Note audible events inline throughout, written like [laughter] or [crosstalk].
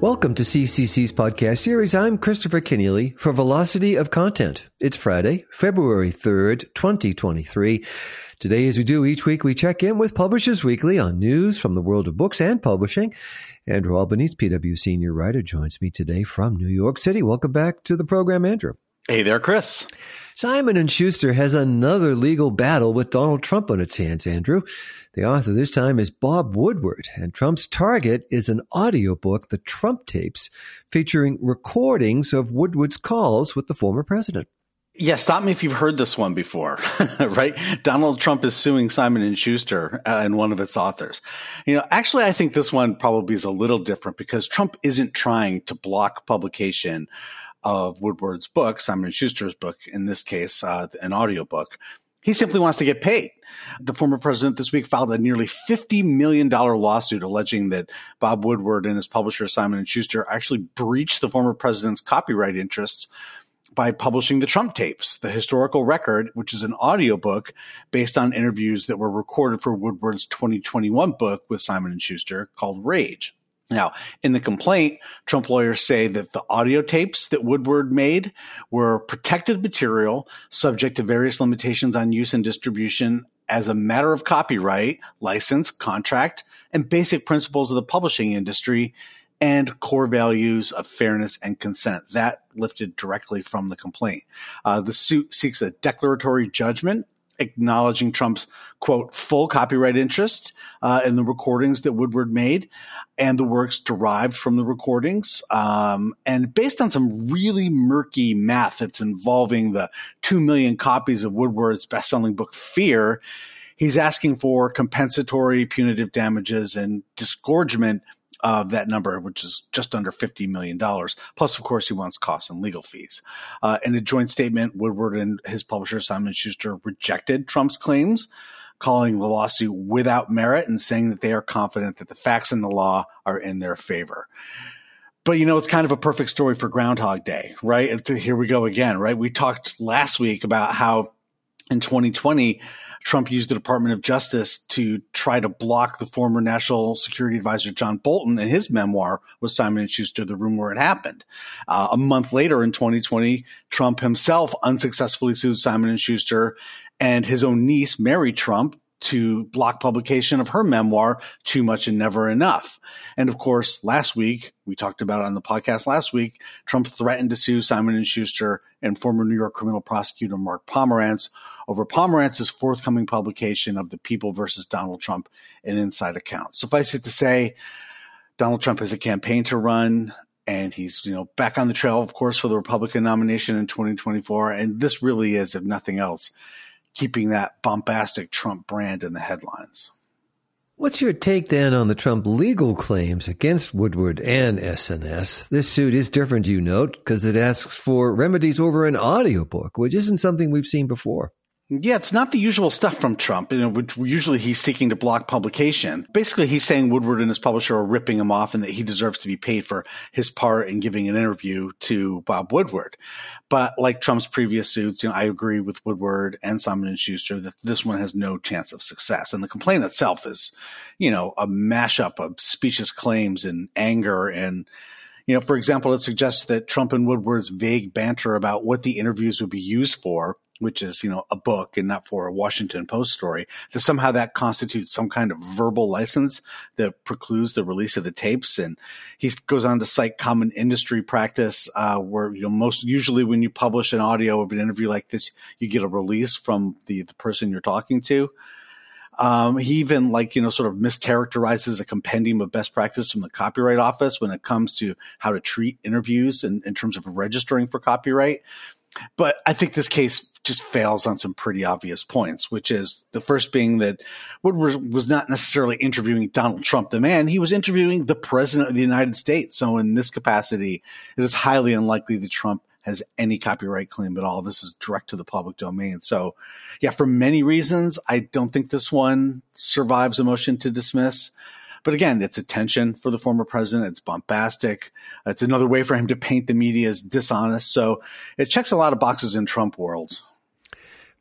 Welcome to CCC's podcast series. I'm Christopher Kenneally for Velocity of Content. It's Friday, February 3rd, 2023. Today, as we do each week, we check in with Publishers Weekly on news from the world of books and publishing. Andrew Albanese, PW senior writer, joins me today from New York City. Welcome back to the program, Andrew. Hey there, Chris. Simon and Schuster has another legal battle with Donald Trump on its hands, Andrew. The author this time is Bob Woodward, and Trump's target is an audiobook, The Trump Tapes, featuring recordings of Woodward's calls with the former president. Yeah, stop me if you've heard this one before, [laughs] right? Donald Trump is suing Simon and Schuster uh, and one of its authors. You know, actually, I think this one probably is a little different because Trump isn't trying to block publication of Woodward's book, Simon and Schuster's book, in this case, uh, an audiobook. He simply wants to get paid. The former president this week filed a nearly $50 million lawsuit alleging that Bob Woodward and his publisher, Simon & Schuster, actually breached the former president's copyright interests by publishing the Trump tapes, the historical record, which is an audiobook based on interviews that were recorded for Woodward's 2021 book with Simon & Schuster called Rage. Now, in the complaint, Trump lawyers say that the audio tapes that Woodward made were protected material subject to various limitations on use and distribution as a matter of copyright, license, contract, and basic principles of the publishing industry and core values of fairness and consent. That lifted directly from the complaint. Uh, the suit seeks a declaratory judgment acknowledging Trump's quote full copyright interest uh, in the recordings that Woodward made and the works derived from the recordings. Um, and based on some really murky math that's involving the two million copies of Woodward's best-selling book Fear, he's asking for compensatory punitive damages and disgorgement of that number, which is just under $50 million. Plus, of course, he wants costs and legal fees. Uh, in a joint statement, Woodward and his publisher, Simon Schuster, rejected Trump's claims, calling the lawsuit without merit and saying that they are confident that the facts and the law are in their favor. But you know, it's kind of a perfect story for Groundhog Day, right? And here we go again, right? We talked last week about how in 2020, Trump used the Department of Justice to try to block the former National Security Advisor John Bolton in his memoir with Simon and Schuster, The Room Where It Happened. Uh, a month later in 2020, Trump himself unsuccessfully sued Simon and Schuster and his own niece, Mary Trump, to block publication of her memoir, Too Much and Never Enough. And of course, last week, we talked about it on the podcast last week, Trump threatened to sue Simon and Schuster and former New York criminal prosecutor Mark Pomerantz over Pomerantz's forthcoming publication of the People versus Donald Trump an inside account. Suffice it to say, Donald Trump has a campaign to run and he's you know back on the trail of course for the Republican nomination in 2024 and this really is if nothing else keeping that bombastic Trump brand in the headlines. What's your take then on the Trump legal claims against Woodward and SNS? This suit is different, you note, because it asks for remedies over an audiobook, which isn't something we've seen before. Yeah, it's not the usual stuff from Trump. You know, which usually he's seeking to block publication. Basically, he's saying Woodward and his publisher are ripping him off and that he deserves to be paid for his part in giving an interview to Bob Woodward. But like Trump's previous suits, you know, I agree with Woodward and Simon and Schuster that this one has no chance of success. And the complaint itself is, you know, a mashup of specious claims and anger and you know, for example, it suggests that Trump and Woodward's vague banter about what the interviews would be used for which is, you know, a book and not for a Washington Post story, that somehow that constitutes some kind of verbal license that precludes the release of the tapes. And he goes on to cite common industry practice, uh, where, you know, most usually when you publish an audio of an interview like this, you get a release from the, the person you're talking to. Um, he even like you know sort of mischaracterizes a compendium of best practice from the Copyright Office when it comes to how to treat interviews in, in terms of registering for copyright. But I think this case just fails on some pretty obvious points, which is the first being that Woodward was not necessarily interviewing Donald Trump, the man. He was interviewing the president of the United States. So, in this capacity, it is highly unlikely that Trump has any copyright claim at all. This is direct to the public domain. So, yeah, for many reasons, I don't think this one survives a motion to dismiss. But again, it's attention for the former president. It's bombastic. It's another way for him to paint the media as dishonest. So it checks a lot of boxes in Trump world.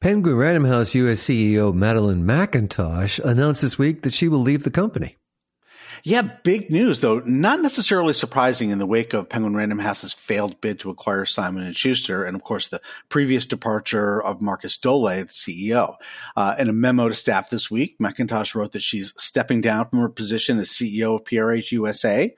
Penguin Random House U.S. CEO Madeline McIntosh announced this week that she will leave the company. Yeah, big news though. Not necessarily surprising in the wake of Penguin Random House's failed bid to acquire Simon and Schuster, and of course the previous departure of Markus Dohle, the CEO. Uh, in a memo to staff this week, McIntosh wrote that she's stepping down from her position as CEO of PRH USA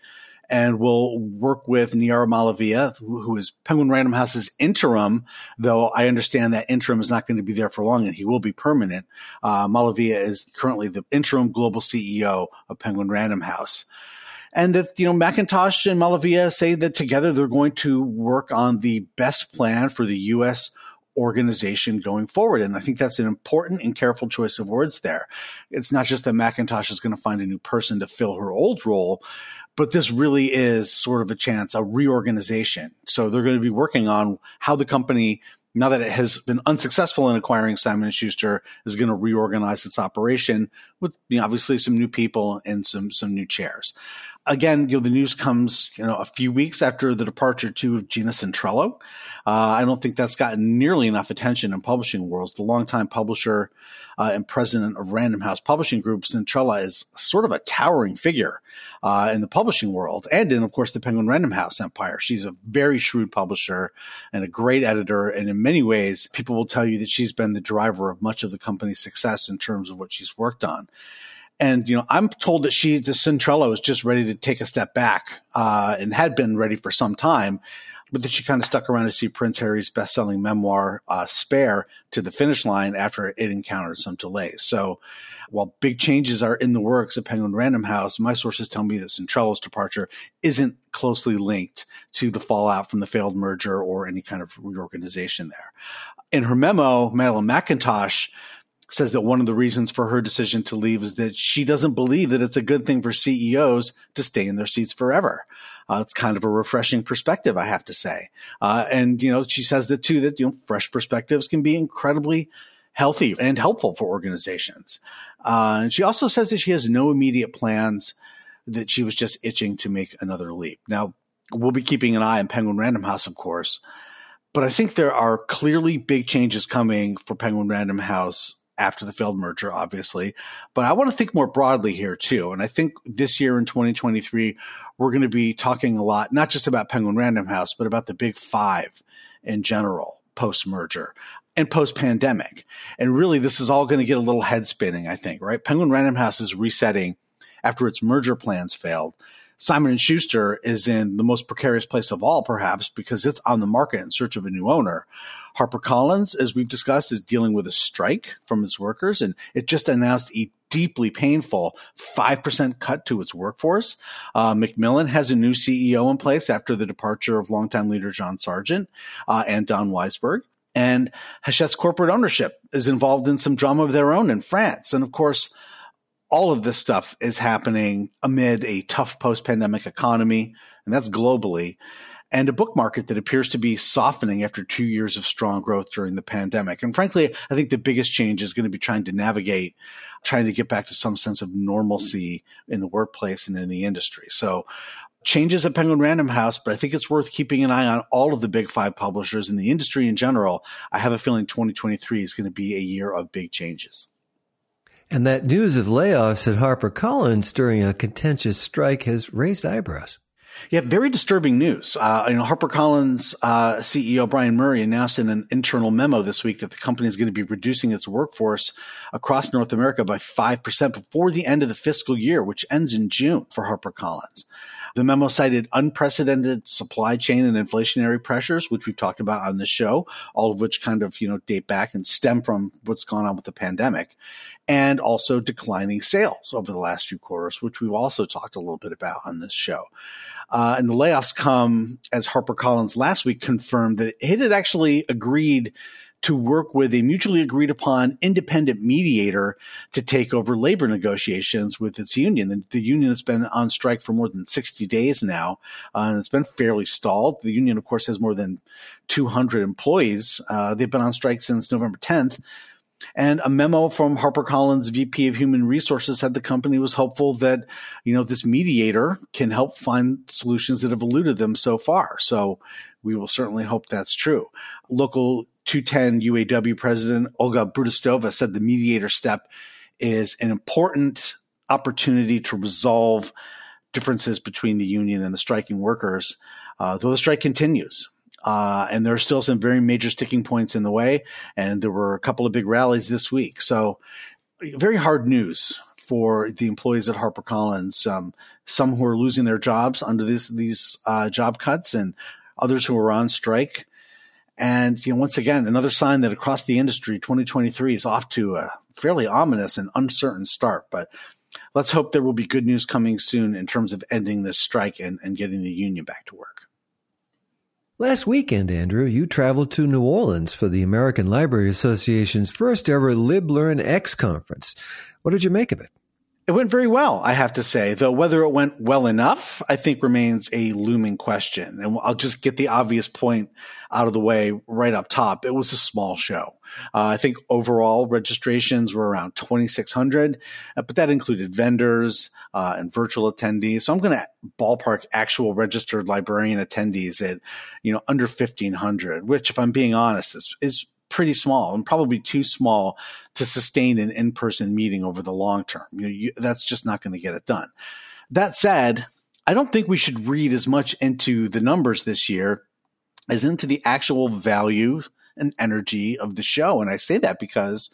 and will work with Nihar Malaviya, who is Penguin Random House's interim, though I understand that interim is not going to be there for long and he will be permanent. Uh, Malaviya is currently the interim global CEO of Penguin Random House. And that, you know, McIntosh and Malaviya say that together they're going to work on the best plan for the U.S organization going forward. And I think that's an important and careful choice of words there. It's not just that McIntosh is going to find a new person to fill her old role, but this really is sort of a chance, a reorganization. So they're going to be working on how the company, now that it has been unsuccessful in acquiring Simon and Schuster, is going to reorganize its operation with you know, obviously some new people and some some new chairs. Again, you know, the news comes you know a few weeks after the departure too of Gina Centrello. Uh, I don't think that's gotten nearly enough attention in publishing worlds. The longtime publisher uh, and president of Random House Publishing Group, Centrello is sort of a towering figure uh, in the publishing world and in, of course, the Penguin Random House empire. She's a very shrewd publisher and a great editor. And in many ways, people will tell you that she's been the driver of much of the company's success in terms of what she's worked on. And you know, I'm told that she, the Centrello, is just ready to take a step back, uh, and had been ready for some time but then she kind of stuck around to see Prince Harry's best-selling memoir uh, "Spare" to the finish line after it encountered some delays. So, while big changes are in the works at Penguin Random House, my sources tell me that Centrello's departure isn't closely linked to the fallout from the failed merger or any kind of reorganization there. In her memo, Madeline McIntosh says that one of the reasons for her decision to leave is that she doesn't believe that it's a good thing for CEOs to stay in their seats forever. Uh, it's kind of a refreshing perspective, I have to say. Uh, and, you know, she says that too, that, you know, fresh perspectives can be incredibly healthy and helpful for organizations. Uh, and she also says that she has no immediate plans, that she was just itching to make another leap. Now, we'll be keeping an eye on Penguin Random House, of course, but I think there are clearly big changes coming for Penguin Random House after the failed merger, obviously. But I want to think more broadly here too. And I think this year in 2023, we're going to be talking a lot, not just about Penguin Random House, but about the big five in general post merger and post pandemic. And really, this is all going to get a little head spinning, I think, right? Penguin Random House is resetting after its merger plans failed. Simon and Schuster is in the most precarious place of all, perhaps, because it's on the market in search of a new owner. HarperCollins, as we've discussed, is dealing with a strike from its workers, and it just announced a deeply painful 5% cut to its workforce. Uh, Macmillan has a new CEO in place after the departure of longtime leader John Sargent uh, and Don Weisberg. And Hachette's corporate ownership is involved in some drama of their own in France. And of course, all of this stuff is happening amid a tough post pandemic economy, and that's globally and a book market that appears to be softening after two years of strong growth during the pandemic. And frankly, I think the biggest change is going to be trying to navigate, trying to get back to some sense of normalcy in the workplace and in the industry. So, changes at Penguin Random House, but I think it's worth keeping an eye on all of the big five publishers in the industry in general. I have a feeling 2023 is going to be a year of big changes. And that news of layoffs at HarperCollins during a contentious strike has raised eyebrows. Yeah, very disturbing news. Uh, you know, HarperCollins uh, CEO Brian Murray announced in an internal memo this week that the company is going to be reducing its workforce across North America by 5% before the end of the fiscal year, which ends in June for HarperCollins. The memo cited unprecedented supply chain and inflationary pressures, which we've talked about on the show, all of which kind of, you know, date back and stem from what's gone on with the pandemic, and also declining sales over the last few quarters, which we've also talked a little bit about on this show. Uh, and the layoffs come as HarperCollins last week confirmed that it had actually agreed to work with a mutually agreed upon independent mediator to take over labor negotiations with its union. The, the union has been on strike for more than 60 days now, uh, and it's been fairly stalled. The union, of course, has more than 200 employees. Uh, they've been on strike since November 10th. And a memo from HarperCollins VP of Human Resources said the company was hopeful that, you know, this mediator can help find solutions that have eluded them so far. So we will certainly hope that's true. Local 210 UAW president Olga Brudastova said the mediator step is an important opportunity to resolve differences between the union and the striking workers, uh, though the strike continues. Uh, and there are still some very major sticking points in the way. And there were a couple of big rallies this week. So, very hard news for the employees at HarperCollins. Um, some who are losing their jobs under these these uh, job cuts, and others who are on strike. And you know, once again, another sign that across the industry, 2023 is off to a fairly ominous and uncertain start. But let's hope there will be good news coming soon in terms of ending this strike and, and getting the union back to work. Last weekend, Andrew, you traveled to New Orleans for the American Library Association's first ever LibLearnX conference. What did you make of it? It went very well, I have to say, though whether it went well enough, I think remains a looming question. And I'll just get the obvious point out of the way right up top. It was a small show. Uh, I think overall registrations were around 2,600, uh, but that included vendors uh, and virtual attendees. So I'm going to ballpark actual registered librarian attendees at, you know, under 1,500, which, if I'm being honest, is, is pretty small and probably too small to sustain an in-person meeting over the long term. You know, you, that's just not going to get it done. That said, I don't think we should read as much into the numbers this year as into the actual value and energy of the show. And I say that because,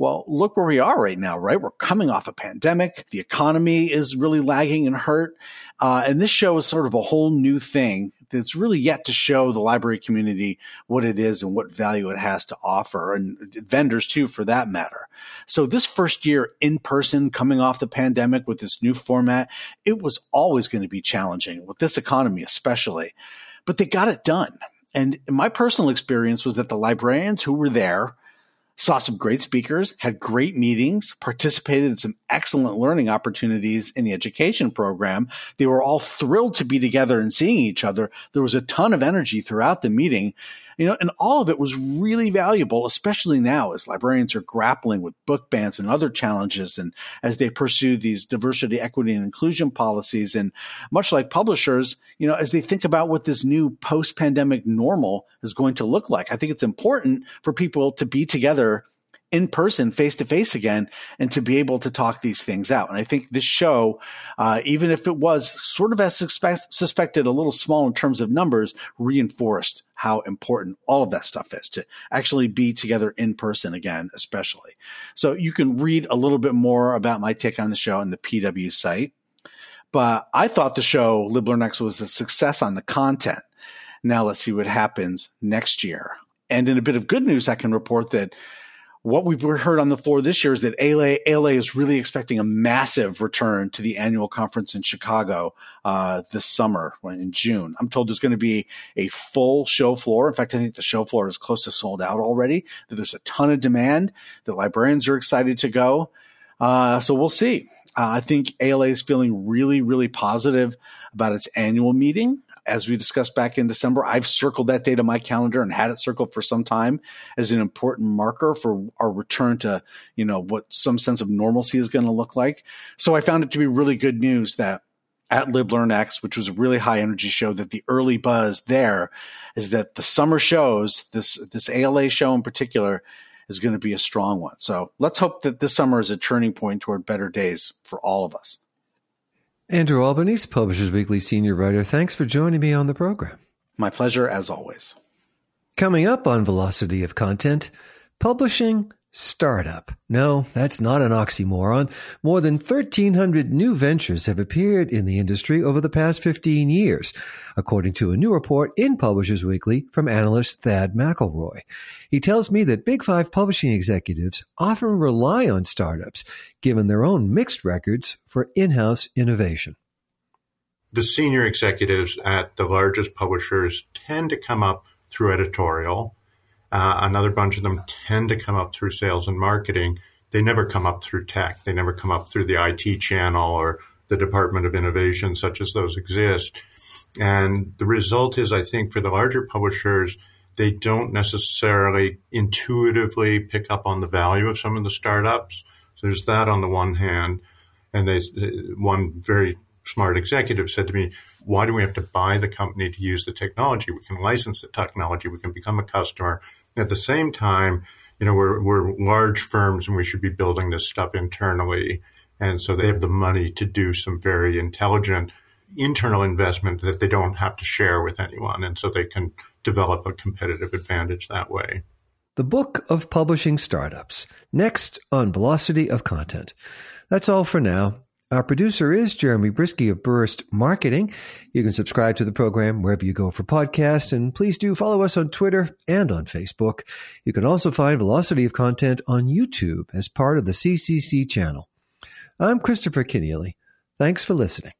well, look where we are right now, right? We're coming off a pandemic. The economy is really lagging and hurt. Uh, and this show is sort of a whole new thing that's really yet to show the library community what it is and what value it has to offer, and vendors too, for that matter. So this first year in person, coming off the pandemic with this new format, it was always going to be challenging with this economy, especially. But they got it done. And my personal experience was that the librarians who were there saw some great speakers, had great meetings, participated in some excellent learning opportunities in the education program. They were all thrilled to be together and seeing each other. There was a ton of energy throughout the meeting you know, and all of it was really valuable, especially now as librarians are grappling with book bans and other challenges, and as they pursue these diversity, equity, and inclusion policies, and much like publishers, you know, as they think about what this new post-pandemic normal is going to look like, I think it's important for people to be together in person, face to face again, and to be able to talk these things out. And I think this show, uh, even if it was sort of as suspect, suspected, a little small in terms of numbers, reinforced how important all of that stuff is to actually be together in person again, especially. So you can read a little bit more about my take on the show on the PW site. But I thought the show LibLearnX was a success on the content. Now let's see what happens next year. And in a bit of good news, I can report that what we've heard on the floor this year is that ALA, ALA is really expecting a massive return to the annual conference in Chicago uh, this summer in June. I'm told there's going to be a full show floor. In fact, I think the show floor is close to sold out already. That there's a ton of demand. that librarians are excited to go. Uh, so we'll see. Uh, I think ALA is feeling really, really positive about its annual meeting as we discussed back in December, I've circled that date on my calendar and had it circled for some time as an important marker for our return to, you know, what some sense of normalcy is going to look like. So I found it to be really good news that at LibLearnX, which was a really high energy show, that the early buzz there is that the summer shows, this this ALA show in particular, is going to be a strong one. So let's hope that this summer is a turning point toward better days for all of us. Andrew Albanese, Publishers Weekly senior writer, thanks for joining me on the program. My pleasure, as always. Coming up on Velocity of Content, publishing startup. No, that's not an oxymoron. More than 1,300 new ventures have appeared in the industry over the past 15 years, according to a new report in Publishers Weekly from analyst Thad McIlroy. He tells me that Big Five publishing executives often rely on startups, given their own mixed records for in-house innovation. The senior executives at the largest publishers tend to come up through editorial uh, another bunch of them tend to come up through sales and marketing. They never come up through tech. They never come up through the IT channel or the Department of Innovation, such as those exist. And the result is, I think, for the larger publishers, they don't necessarily intuitively pick up on the value of some of the startups. So there's that on the one hand. And they, one very smart executive said to me, why do we have to buy the company to use the technology? We can license the technology. We can become a customer at the same time, you know, we're, we're large firms and we should be building this stuff internally. And so they have the money to do some very intelligent internal investment that they don't have to share with anyone. And so they can develop a competitive advantage that way. The Book of Publishing Startups, next on Velocity of Content. That's all for now. Our producer is Jeremy Brieske of Burst Marketing. You can subscribe to the program wherever you go for podcasts, and please do follow us on Twitter and on Facebook. You can also find Velocity of Content on YouTube as part of the CCC channel. I'm Christopher Kenneally. Thanks for listening.